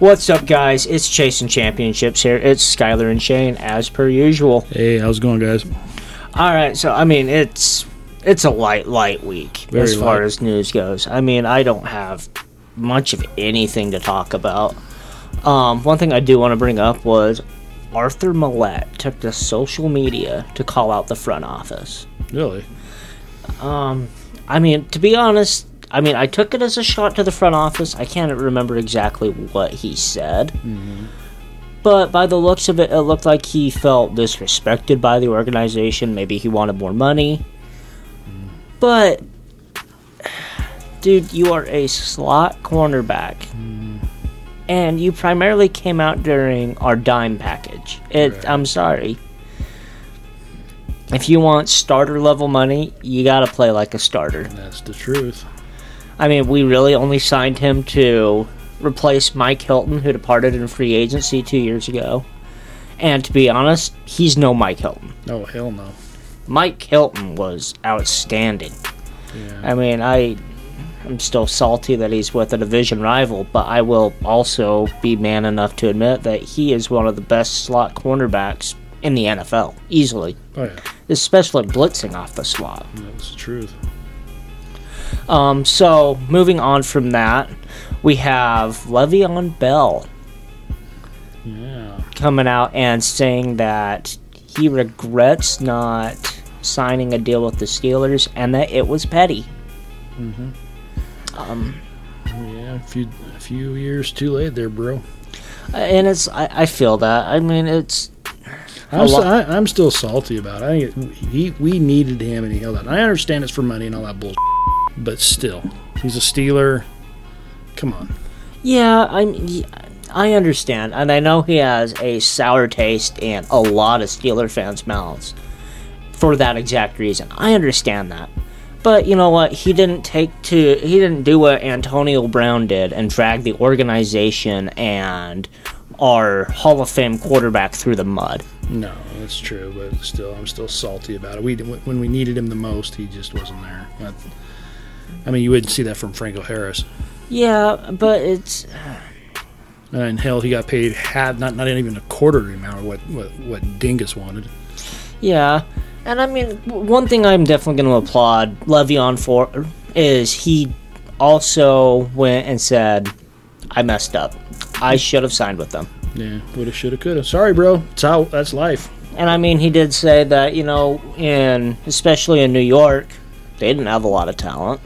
What's up, guys? It's Chasing Championships here. It's Skylar and Shane, as per usual. Hey, how's it going, guys? All right, so I mean, it's it's a light, light week Very as far light. as news goes. I mean, I don't have much of anything to talk about. Um, one thing I do want to bring up was Arthur Maulet took to social media to call out the front office. Really? Um, I mean, to be honest, I mean, I took it as a shot to the front office. I can't remember exactly what he said. Mm-hmm. But by the looks of it, it looked like he felt disrespected by the organization. Maybe he wanted more money. But, dude, you are a slot cornerback. Mm-hmm. And you primarily came out during our dime package. It, Right. I'm sorry. If you want starter level money, you got to play like a starter. That's the truth. I mean, we really only signed him to replace Mike Hilton, who departed in free agency two years ago. And to be honest, he's no Mike Hilton. Oh, hell no. Mike Hilton was outstanding. Yeah. I mean, I I'm still salty that he's with a division rival, but I will also be man enough to admit that he is one of the best slot cornerbacks in the NFL, easily, Oh, yeah. especially blitzing off the slot. That's the truth. Um, so moving on from that, we have Le'Veon Bell Yeah. coming out and saying that he regrets not signing a deal with the Steelers and that it was petty. Yeah, a few, a few years too late there, bro. And it's I, I feel that. I mean, it's I'm, lot- I, I'm still salty about it. I he, we needed him and he held out. I understand it's for money and all that bullshit, but still, he's a Steeler. Come on. yeah. I'm I understand, and I know he has a sour taste in a lot of Steeler fans' mouths for that exact reason. I understand that. But you know what? He didn't take to he didn't do what Antonio Brown did and drag the organization and our Hall of Fame quarterback through the mud. No, that's true, but still, I'm still salty about it. We when we needed him the most, he just wasn't there. That- I mean, you wouldn't see that from Franco Harris. Yeah, but it's uh, And hell, he got paid half, not not even a quarter the amount of what what what Dingus wanted. yeah. And I mean, one thing I'm definitely going to applaud Le'Veon for is he also went and said, "I messed up. I mm. should have signed with them." Yeah, woulda, shoulda, coulda. Sorry, bro. It's out. That's life. And I mean, he did say that you know, in especially in New York, they didn't have a lot of talent.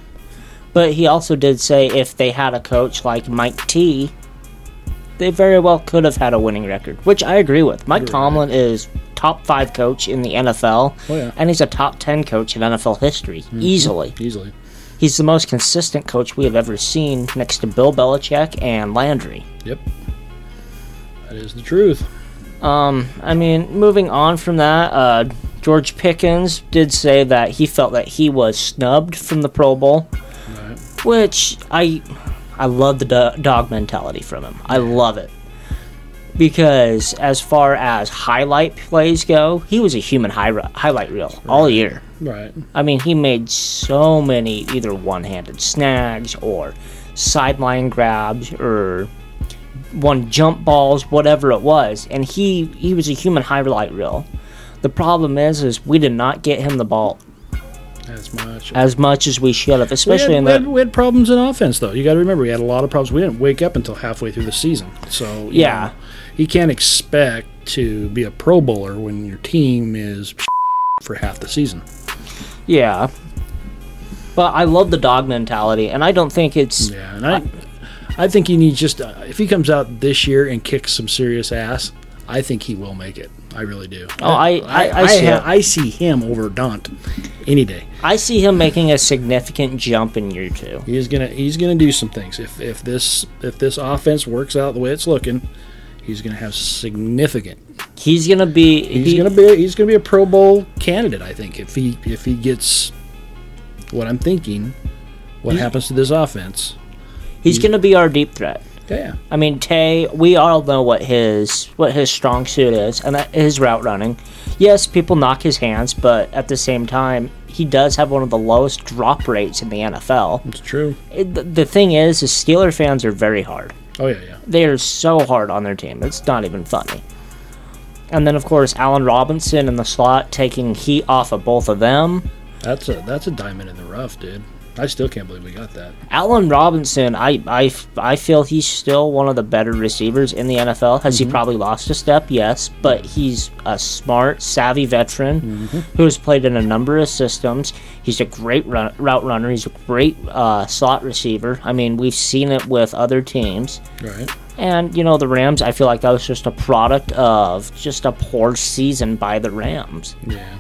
But he also did say if they had a coach like Mike T, they very well could have had a winning record, which I agree with. Mike Right. Tomlin is top five coach in the NFL, Oh yeah, and he's a top ten coach in NFL history easily. easily. He's the most consistent coach we have ever seen, next to Bill Belichick and Landry. Yep. That is the truth. Um, I mean, moving on from that, uh, George Pickens did say that he felt that he was snubbed from the Pro Bowl, Right. Which I, I love the do- dog mentality from him. I love it because as far as highlight plays go, he was a human hi- highlight reel all year. Right. I mean, he made so many either one-handed snags or sideline grabs or one jump balls, whatever it was, and he he was a human highlight reel. The problem is, is we did not get him the ball As much. as much as we should have, we, especially had, in we, the we had problems in offense, though. You got to remember, we had a lot of problems. We didn't wake up until halfway through the season. So, Yeah. know, you can't expect to be a Pro Bowler when your team is for half the season. yeah. But I love the dog mentality, and I don't think it's Yeah, and I, I think he needs just uh, if he comes out this year and kicks some serious ass, I think he will make it. I really do. Oh, I- I- I see ha- I see him over Daunt any day. I see him making a significant jump in year two. He's gonna he's gonna do some things. If if this if this offense works out the way it's looking, he's gonna have significant. He's gonna be He's he- gonna be he's gonna be a Pro Bowl candidate. I think if he if he gets what I'm thinking, what happens to this offense? he's gonna be our deep threat. Yeah, I mean, Tay. We all know what his what his strong suit is, and that is route running. Yes, people knock his hands, but at the same time, he does have one of the lowest drop rates in the NFL. it's true. It, the, the thing is, is Steeler fans are very hard. Oh yeah, yeah. They are so hard on their team. It's not even funny. And then, of course, Allen Robinson in the slot taking heat off of both of them. That's a that's a diamond in the rough, dude. I still can't believe we got that. Allen Robinson, I, I, I feel he's still one of the better receivers in the NFL. Has he probably lost a step? Yes, but he's a smart, savvy veteran who has played in a number of systems. He's a great run, route runner. He's a great uh, slot receiver. I mean, we've seen it with other teams. Right. And, you know, the Rams, I feel like that was just a product of just a poor season by the Rams. Yeah.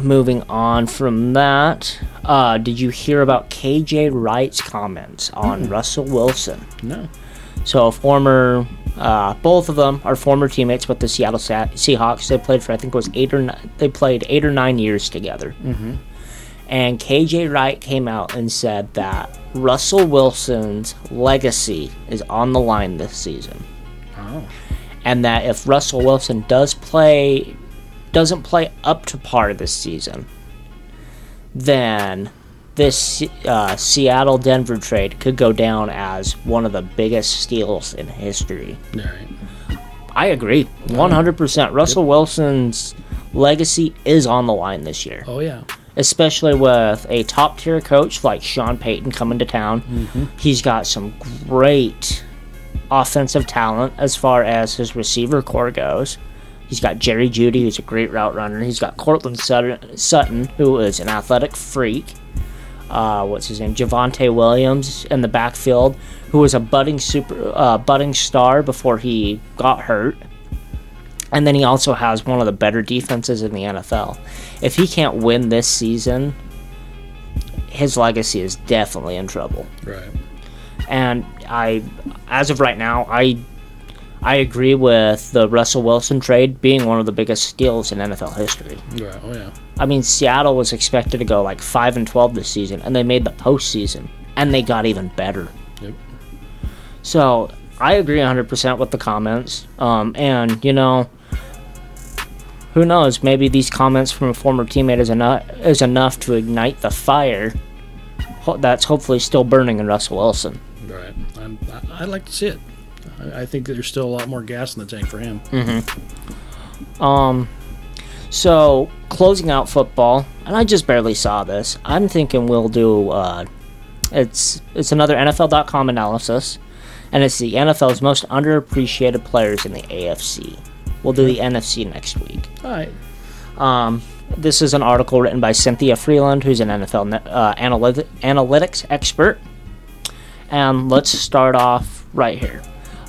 Moving on from that, uh, did you hear about KJ Wright's comments on Russell Wilson? No. So, former, uh, both of them are former teammates with the Seattle Sa- Seahawks. They played for, I think it was eight or nine, they played eight or nine years together. Mm-hmm. And KJ Wright came out and said that Russell Wilson's legacy is on the line this season Oh. and that if Russell Wilson does play doesn't play up to par this season, then this uh, Seattle Denver trade could go down as one of the biggest steals in history. Right. I agree, 100%. Russell Wilson's legacy is on the line this year, Oh yeah. especially with a top tier coach like Sean Payton coming to town. He's got some great offensive talent as far as his receiver corps goes. He's got Jerry Jeudy, who's a great route runner. He's got Courtland Sutton, who is an athletic freak. Uh, what's his name? Javonte Williams in the backfield, who was a budding super, uh, budding star before he got hurt. And then he also has one of the better defenses in the NFL. If he can't win this season, his legacy is definitely in trouble Right. and I, as of right now, I, I agree with the Russell Wilson trade being one of the biggest steals in NFL history. Right. Oh yeah. I mean, Seattle was expected to go like five and twelve this season, and they made the postseason, and they got even better. Yep. So I agree 100% with the comments. Um, and you know, who knows? Maybe these comments from a former teammate is enough is enough to ignite the fire that's hopefully still burning in Russell Wilson. Right. I'm, I'd like to see it. I, think there's still a lot more gas in the tank for him. Mm-hmm. Um, so closing out football, and I just barely saw this. I'm thinking we'll do. Uh, it's it's another NFL.com analysis, and it's the NFL's most underappreciated players in the AFC. We'll do the NFC next week. All right. Um, this is an article written by Cynthia Frelund, who's an NFL uh, analytics expert. And let's start off right here.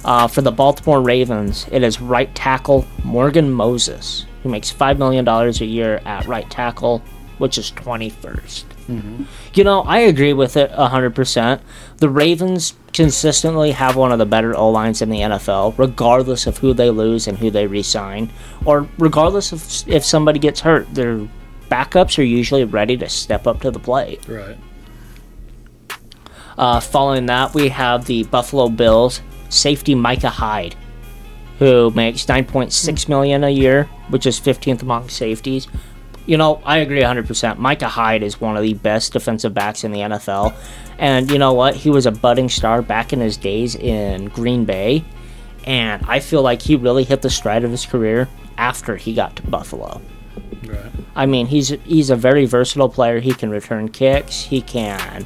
Uh, for the Baltimore Ravens, it is right tackle Morgan Moses, who makes $5 million a year at right tackle, which is 21st. You know, I agree with it 100%. The Ravens consistently have one of the better O lines in the NFL, regardless of who they lose and who they resign, or regardless of if somebody gets hurt. Their backups are usually ready to step up to the plate. Right. Uh, following that, we have the Buffalo Bills safety Micah Hyde, who makes 9.6 hmm. million a year, which is 15th among safeties. You know, I agree 100%. Micah Hyde is one of the best defensive backs in the NFL. And you know what? He was a budding star back in his days in Green Bay. And I feel like he really hit the stride of his career after he got to Buffalo. Right. I mean, he's he's a very versatile player. He can return kicks. He can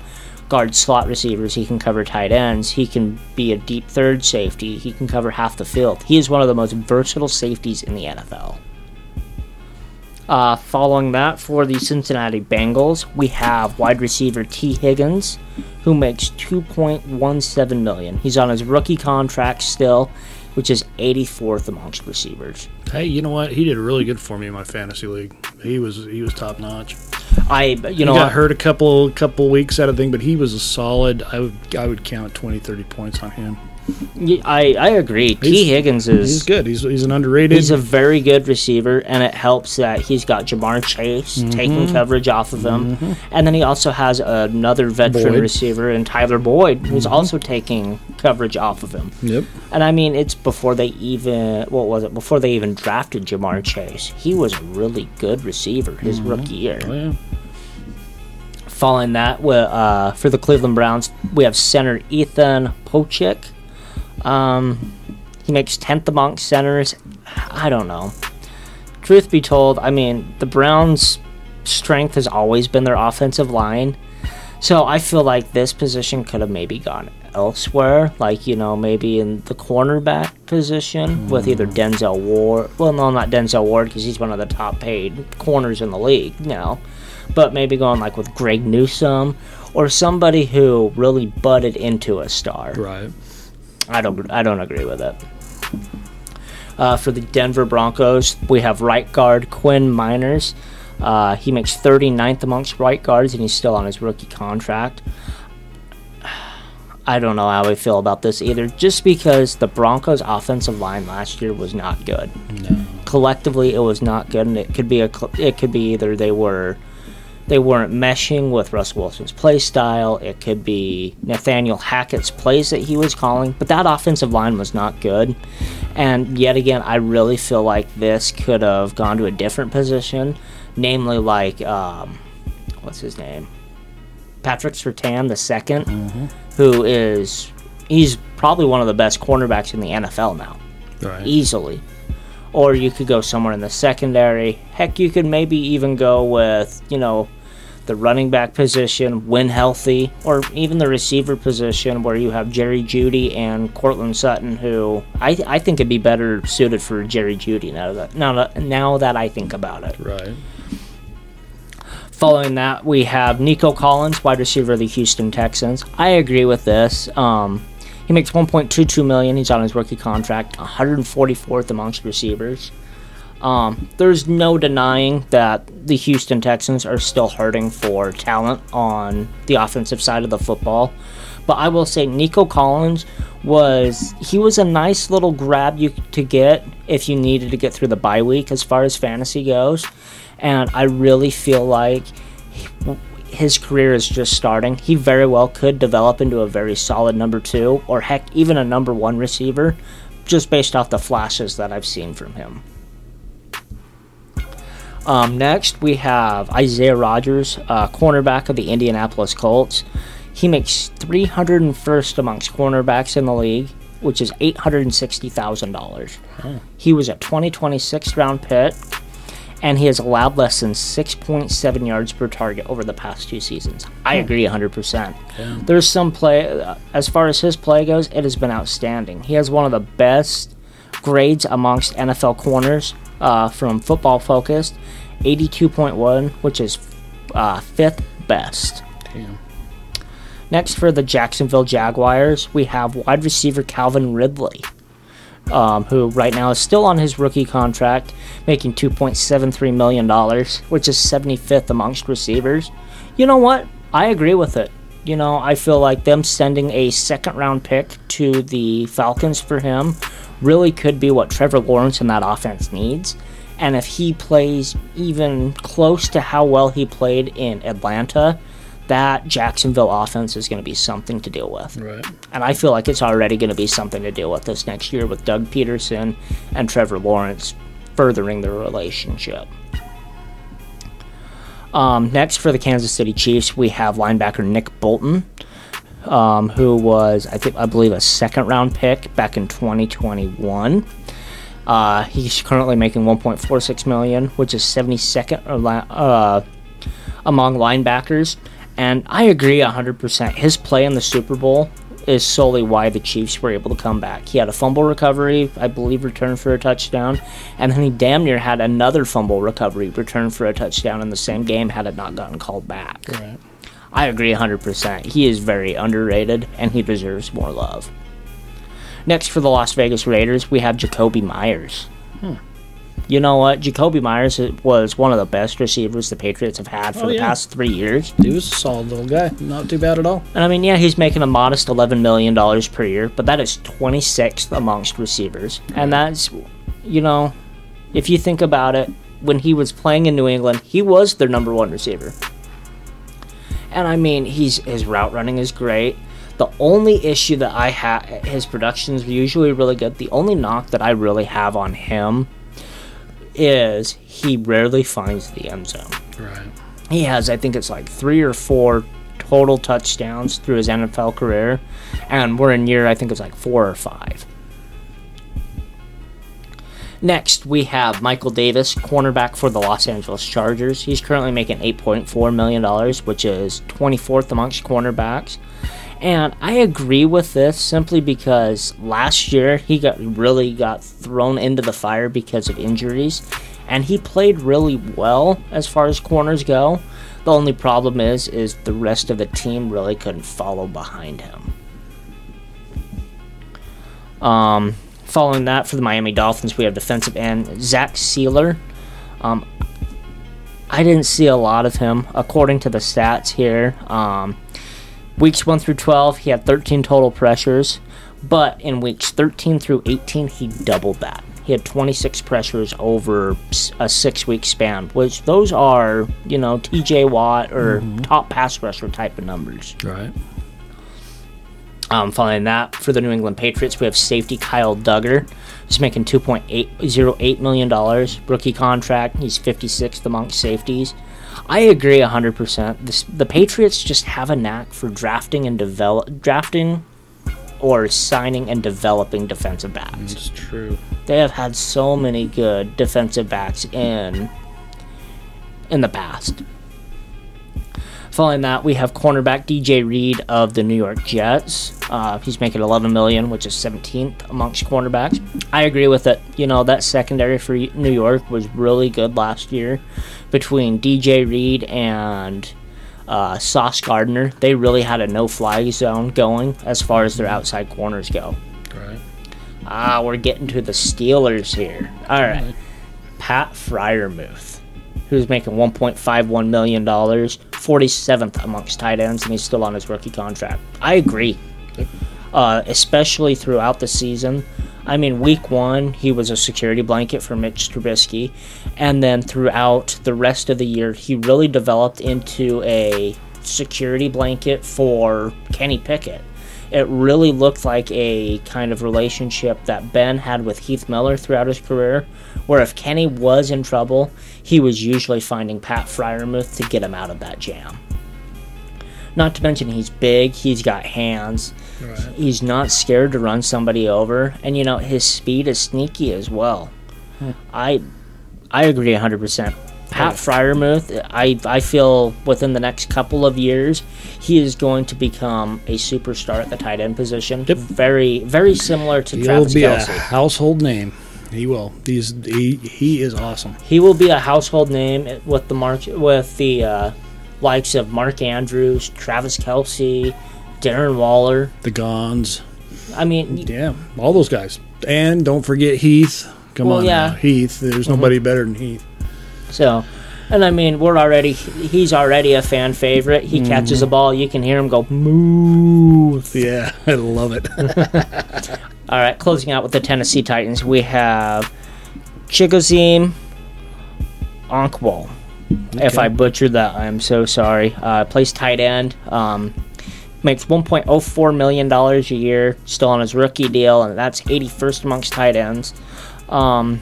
guard slot receivers. He can cover tight ends. He can be a deep third safety. He can cover half the field. He is one of the most versatile safeties in the NFL. Uh, following that, for the Cincinnati Bengals, we have wide receiver Tee Higgins, who makes 2.17 million. He's on his rookie contract still, which is 84th amongst receivers. Hey, you know what? He did really good for me in my fantasy league. He was he was top notch. I, you He know, got hurt a couple couple weeks out of thing, but he was a solid. I would I would count 20, 30 points on him. I, I agree. Tee He's- Higgins He's is good. He's he's an underrated. he's a very good receiver, and it helps that he's got Ja'Marr Chase Mm-hmm. taking coverage off of him, and then he also has another veteran Boyd. Mm-hmm. receiver in Tyler Boyd, who's also taking coverage off of him. yep. And I mean, it's before they even what was it? Before they even drafted Ja'Marr Chase, he was a really good receiver his rookie year. Oh yeah. Following that, uh, for the Cleveland Browns, we have center Ethan Pocic, Um, he makes 10th among centers. I don't know. Truth be told, I mean, the Browns' strength has always been their offensive line. So I feel like this position could have maybe gone elsewhere, like, you know, maybe in the cornerback position with either Denzel Ward. Well, no, not Denzel Ward because he's one of the top paid corners in the league You now. But maybe going like with Greg Newsome or somebody who really butted into a star. Right. I don't I don't agree with it. Uh, for the Denver Broncos, we have right guard Quinn Meinerz. Uh, he makes 39th amongst right guards, and he's still on his rookie contract. I don't know how I feel about this either, just because the Broncos' offensive line last year was not good. No. Collectively, it was not good, and it could be a it could be either they were they weren't meshing with Russ Wilson's play style. It could be Nathaniel Hackett's plays that he was calling, but that offensive line was not good. And yet again, I really feel like this could have gone to a different position, namely like um, what's his name, Patrick Surtain the 2nd who is he's probably one of the best cornerbacks in the NFL now Right. easily. Or you could go somewhere in the secondary. Heck, you could maybe even go with, you know, the running back position when healthy, or even the receiver position where you have Jerry Jeudy and Courtland Sutton, who I, I think would be better suited for Jerry Jeudy now that now that, now that I think about it. Right. Following that, we have Nico Collins, wide receiver of the Houston Texans. I agree with this. Um, he makes 1.22 million. He's on his rookie contract, 144th amongst receivers. Um, there's no denying that the Houston Texans are still hurting for talent on the offensive side of the football. But I will say Nico Collins was he was a nice little grab you to get if you needed to get through the bye week as far as fantasy goes. And I really feel like his career is just starting. He very well could develop into a very solid number two, or heck, even a number one receiver, just based off the flashes that I've seen from him. Um, next, we have Isaiah Rodgers, uh, cornerback of the Indianapolis Colts. He makes 301st amongst cornerbacks in the league, which is $860,000. He was a 2026 round pick, and he has allowed less than 6.7 yards per target over the past two seasons. I agree 100%. There's some play, uh, as far as his play goes, it has been outstanding. He has one of the best grades amongst NFL corners uh, from Football Focused, 82.1, which is uh, fifth best. Damn. Next, for the Jacksonville Jaguars, we have wide receiver Calvin Ridley, um, who right now is still on his rookie contract, making $2.73 million, which is 75th amongst receivers. You know what? I agree with it. You know, I feel like them sending a second round pick to the Falcons for him really could be what Trevor Lawrence and that offense needs. And if he plays even close to how well he played in Atlanta, that Jacksonville offense is going to be something to deal with. Right. And I feel like it's already going to be something to deal with this next year with Doug Pederson and Trevor Lawrence furthering their relationship. Um, next, for the Kansas City Chiefs, we have linebacker Nick Bolton, um, who was, I think, I believe, a second round pick back in 2021. Uh, he's currently making 1.46 million, which is 72nd uh, among linebackers. And I agree 100%. His play in the Super Bowl is solely why the Chiefs were able to come back. He had a fumble recovery, I believe, return for a touchdown, and then he damn near had another fumble recovery return for a touchdown in the same game had it not gotten called back. Right. I agree 100%. He is very underrated, and he deserves more love. Next, for the Las Vegas Raiders, we have Jakobi Meyers. Hmm. You know what? Jakobi Meyers was one of the best receivers the Patriots have had for Oh, the yeah. past three years. He was a solid little guy. Not too bad at all. And I mean, yeah, he's making a modest $11 million per year, but that is 26th amongst receivers. And that's, you know, if you think about it, when he was playing in New England, he was their number one receiver. And I mean, he's his route running is great. The only issue that I have, his production is usually really good. The only knock that I really have on him is he rarely finds the end zone Right. he has i think it's like three or four total touchdowns through his NFL career, and we're in year I think it's like four or five. Next, we have Michael Davis, cornerback for the Los Angeles Chargers. He's currently making $8.4 million, which is 24th amongst cornerbacks. And I agree with this simply because last year he got really got thrown into the fire because of injuries, and he played really well as far as corners go. The only problem is is the rest of the team really couldn't follow behind him. Um, following that for the Miami Dolphins, we have defensive end Zach Sieler. Um, I didn't see a lot of him according to the stats here. Um, weeks 1 through 12, he had 13 total pressures, but in weeks 13 through 18, he doubled that. He had 26 pressures over a six week span, which those are, you know, TJ Watt or top pass rusher type of numbers. Right. Um, following that, for the New England Patriots, we have safety Kyle Dugger. He's making $2.808 million. Rookie contract. He's 56th amongst safeties. I agree 100%. This, the Patriots just have a knack for drafting and develop drafting or signing and developing defensive backs. It's true. They have had so many good defensive backs in in the past. Following that, we have cornerback DJ Reed of the New York Jets. Uh, he's making 11 million, which is 17th amongst cornerbacks. I agree with it. You know that secondary for New York was really good last year, between DJ Reed and uh, Sauce Gardner. They really had a no-fly zone going as far as their outside corners go. Right. Ah, we're getting to the Steelers here. All right. Pat Freiermuth, who's making $1.51 million, 47th amongst tight ends, and he's still on his rookie contract. I agree. Uh, especially throughout the season. I mean, week one, he was a security blanket for Mitch Trubisky. And then throughout the rest of the year, he really developed into a security blanket for Kenny Pickett it really looked like a kind of relationship that Ben had with Heath Miller throughout his career, where if Kenny was in trouble, he was usually finding Pat Freiermuth to get him out of that jam. Not to mention he's big, he's got hands, Right. he's not scared to run somebody over, and you know his speed is sneaky as well. Hmm. I I agree 100%. Pat Freiermuth, I, I feel within the next couple of years, he is going to become a superstar at the tight end position. Yep. Very, very similar to He'll Travis be Kelce. a household name. He will. He's he he is awesome. He will be a household name with the mark with the uh, likes of Mark Andrews, Travis Kelce, Darren Waller. The Gons. I mean, Yeah, all those guys. And don't forget Heath. Come Well, on, yeah. now. Heath. There's Mhm. nobody better than Heath. So, and I mean, we're already, he's already a fan favorite. He catches a ball, you can hear him go, moo. Yeah, I love it. All right, closing out with the Tennessee Titans, we have Chigoziem Onkwall. If Okay. I butchered that, I'm so sorry. Uh, plays tight end. Um, makes 1.04 million dollars a year. Still on his rookie deal, and that's 81st amongst tight ends. Um,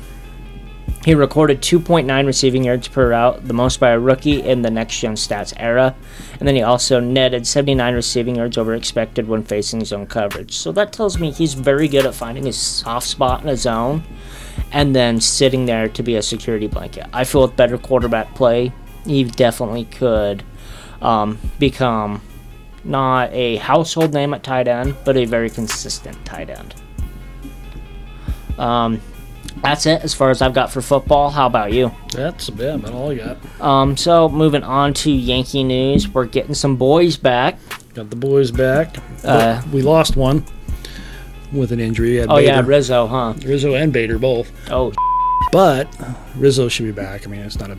he recorded 2.9 receiving yards per route, the most by a rookie in the next gen stats era. And then he also netted 79 receiving yards over expected when facing zone coverage. So that tells me he's very good at finding his soft spot in a zone and then sitting there to be a security blanket. I feel with better quarterback play, he definitely could um, become not a household name at tight end, but a very consistent tight end. Um, that's it as far as I've got for football. How about you? That's yeah, about all I got. Um, so moving on to Yankee news, we're getting some boys back. Got the boys back. Uh, we lost one with an injury. Oh yeah, Bader- Rizzo, huh? Rizzo and Bader both. Oh, But Rizzo should be back. I mean, it's not a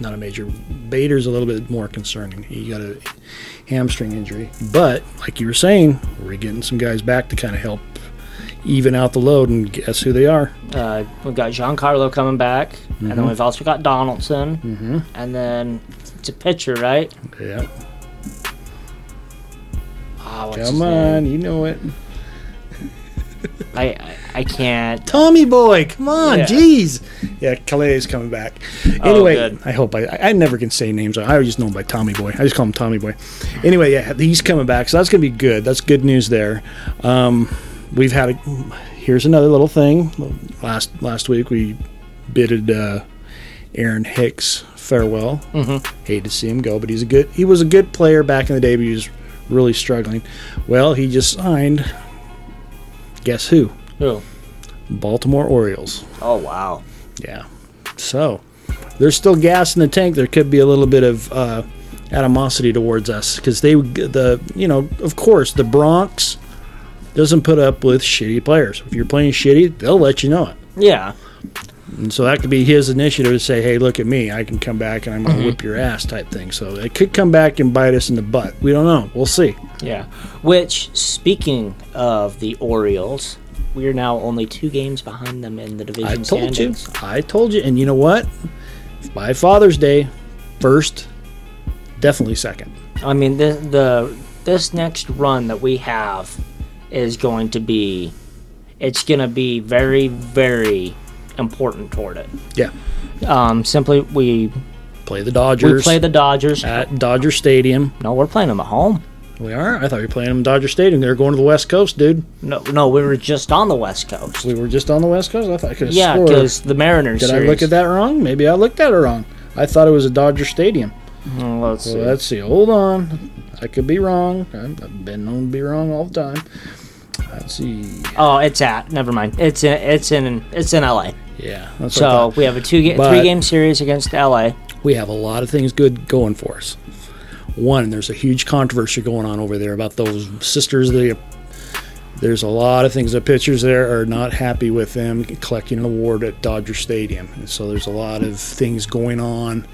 not a major. Bader's a little bit more concerning. He got a hamstring injury. But like you were saying, we're getting some guys back to kind of help even out the load. And guess who they are? uh, we've got Giancarlo coming back, and then Mhm. we've also got Donaldson, Mm-hmm. and then it's a pitcher, right? Yeah. Ah, what's Come on, you know it. I, I I can't. Tommy boy, come on, Yeah. jeez. Yeah, Calais is coming back. Anyway, good. I hope I, I never can say names. I just know him by Tommy boy. I just call him Tommy boy. Anyway, yeah, he's coming back, so that's gonna be good. That's good news there. Um, we've had a. Here's another little thing. Last last week we bidded uh, Aaron Hicks farewell. Mm-hmm. Hate to see him go, but he's a good. He was a good player back in the day, but he was really struggling. Well, he just signed. Guess who? Who? Baltimore Orioles. Oh wow. Yeah. So there's still gas in the tank. There could be a little bit of uh, animosity towards us because they, the you know, of course, the Bronx doesn't put up with shitty players. If you're playing shitty, they'll let you know it. Yeah. And so that could be his initiative to say, "Hey, look at me! I can come back and I'm gonna mm-hmm. whip your ass," type thing. So it could come back and bite us in the butt. We don't know. We'll see. Yeah. Which, speaking of the Orioles, we are now only two games behind them in the division I told you. standings. I told you. And you know what? By Father's Day, first, definitely second. I mean, the, the this next run that we have is going to be, it's going to be very, very important toward it. Yeah. Um, simply, we Play the Dodgers. we play the Dodgers. at Dodger Stadium. No, we're playing them at home. We are. I thought you were playing them in Dodger Stadium. They're going to the West Coast, dude. No, no, we were just on the West Coast. We were just on the West Coast. I thought I could have Yeah, because the Mariners. Did series. I look at that wrong? Maybe I looked at it wrong. I thought it was a Dodger Stadium. Mm, let's see. Let's see. Hold on. I could be wrong. I've been known to be wrong all the time. Let's see. Oh, it's at. Never mind. It's in. It's in. It's in LA. Yeah. That's what I So we have a two ga- But- three game series against LA. we have a lot of things good going for us. One, there's a huge controversy going on over there about those sisters. They, there's a lot of things. The pitchers there are not happy with them collecting an award at Dodger Stadium, and so there's a lot of things going on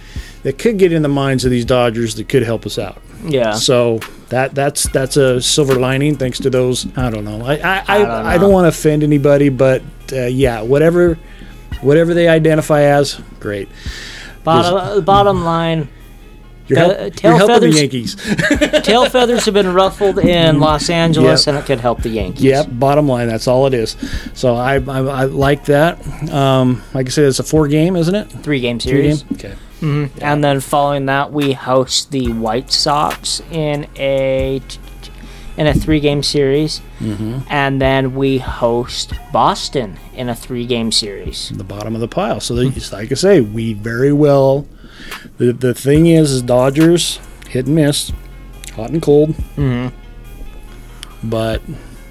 that could get in the minds of these Dodgers that could help us out. Yeah. So that that's that's a silver lining thanks to those. I don't know. I I, I, don't I, don't want to offend anybody, but uh, yeah, whatever whatever they identify as, great. Bottom, bottom line, You're, Uh, help, tail you're helping feathers- the Yankees. tail feathers have been ruffled in Los Angeles, and it could help the Yankees. Yep, bottom line, that's all it is. So I, I, I like that. Um, like I said, it's a four game, isn't it? Three game Three series. game. Okay. And then following that, we host the White Sox in a in a three game series, Mm-hmm. and then we host Boston in a three game series. The bottom of the pile. So like I say, we very well. The the thing is, is Dodgers hit and miss, hot and cold. Mhm. But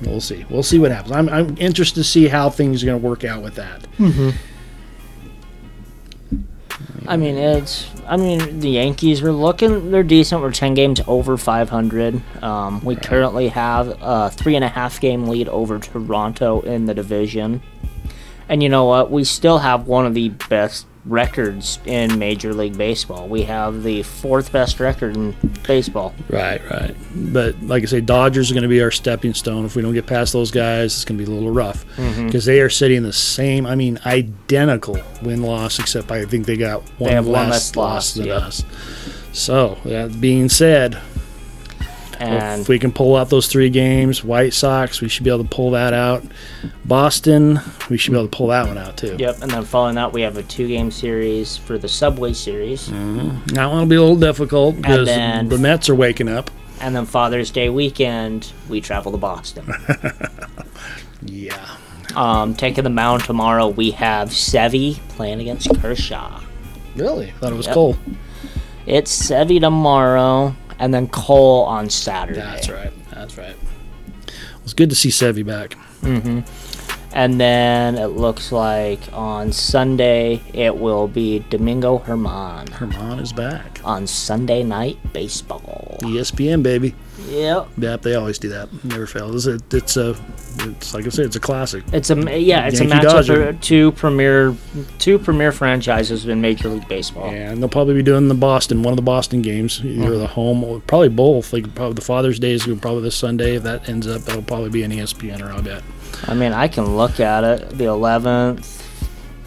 we'll see. We'll see what happens. I'm I'm interested to see how things are going to work out with that. I mean, it's. I mean, the Yankees are looking. They're decent. We're ten games over five hundred. Um, we currently have a three and a half game lead over Toronto in the division. And you know what? We still have one of the best records in Major League Baseball. We have the fourth best record in baseball. Right, right. But like I say, Dodgers are going to be our stepping stone. If we don't get past those guys, it's going to be a little rough mm-hmm. because they are sitting the same. I mean, identical win loss, except I think they got one, one less less loss loss, than yeah. us. So that being said, And if we can pull out those three games, White Sox, we should be able to pull that out. Boston, we should be able to pull that one out too. yep. And then following that, we have a two game series for the Subway Series. That one will be a little difficult because then- the Mets are waking up. And then Father's Day weekend, we travel to Boston. Yeah. Um, taking the mound tomorrow, we have Sevy playing against Kershaw. Really? Thought it was Yep. Cole. It's Sevy tomorrow, and then Cole on Saturday. That's right. That's right. It's good to see Sevy back. Mm-hmm. And then it looks like on Sunday it will be Domingo Germán Germán is back. on Sunday Night Baseball. ESPN baby. Yep. Yep, they always do that. Never fails. It's a, it's a, it's like I said, it's a classic. It's a yeah, it's Yankee a matchup for two premier two premier franchises in Major League Baseball. And they'll probably be doing the Boston, one of the Boston games, either the home or probably both. Like probably the Father's Day is probably this Sunday. If that ends up, that'll probably be an ESPN or I'll bet. I mean, I can look at it. The 11th,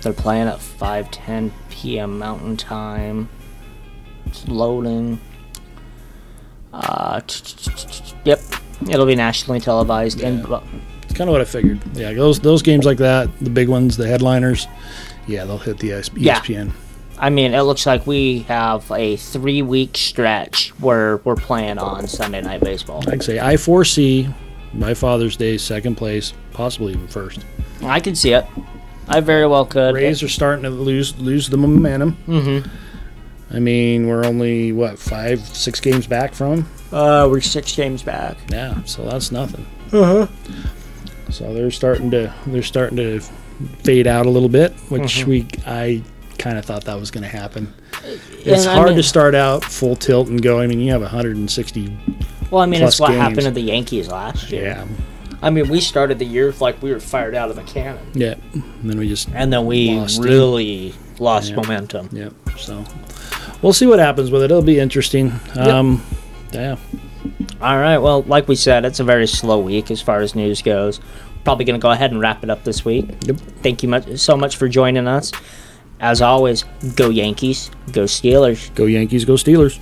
they're playing at 5:10 p.m. Mountain Time. It's loading. Uh, yep, it'll be nationally televised. And It's kind of what I figured. Yeah, those those games like that, the big ones, the headliners, yeah, they'll hit the ES- Yeah. ESPN. I mean, it looks like we have a three week stretch where we're playing on Sunday Night Baseball. I'd say I foresee my Father's Day second place, possibly even first. I can see it. I very well could. Rays are starting to lose lose the momentum. Mm-hmm. I mean, we're only what five, six games back from. Uh, we're six games back. Yeah, so that's nothing. Uh huh. So they're starting to they're starting to fade out a little bit, which Mm-hmm. we I kind of thought that was going to happen. It's I hard mean- to start out full tilt and go. I mean, you have 160. Well, I mean, it's what games. happened to the Yankees last year. Yeah, I mean, we started the year like we were fired out of a cannon, yeah. And then we just and then we Lost really lost Yeah. momentum. yeah. So we'll see what happens with it. It'll be interesting. Um, yeah. All right. Well, like we said, it's a very slow week as far as news goes. Probably going to go ahead and wrap it up this week. Yep. Thank you much so much for joining us. As always, go Yankees, go Steelers. Go Yankees. Go Steelers.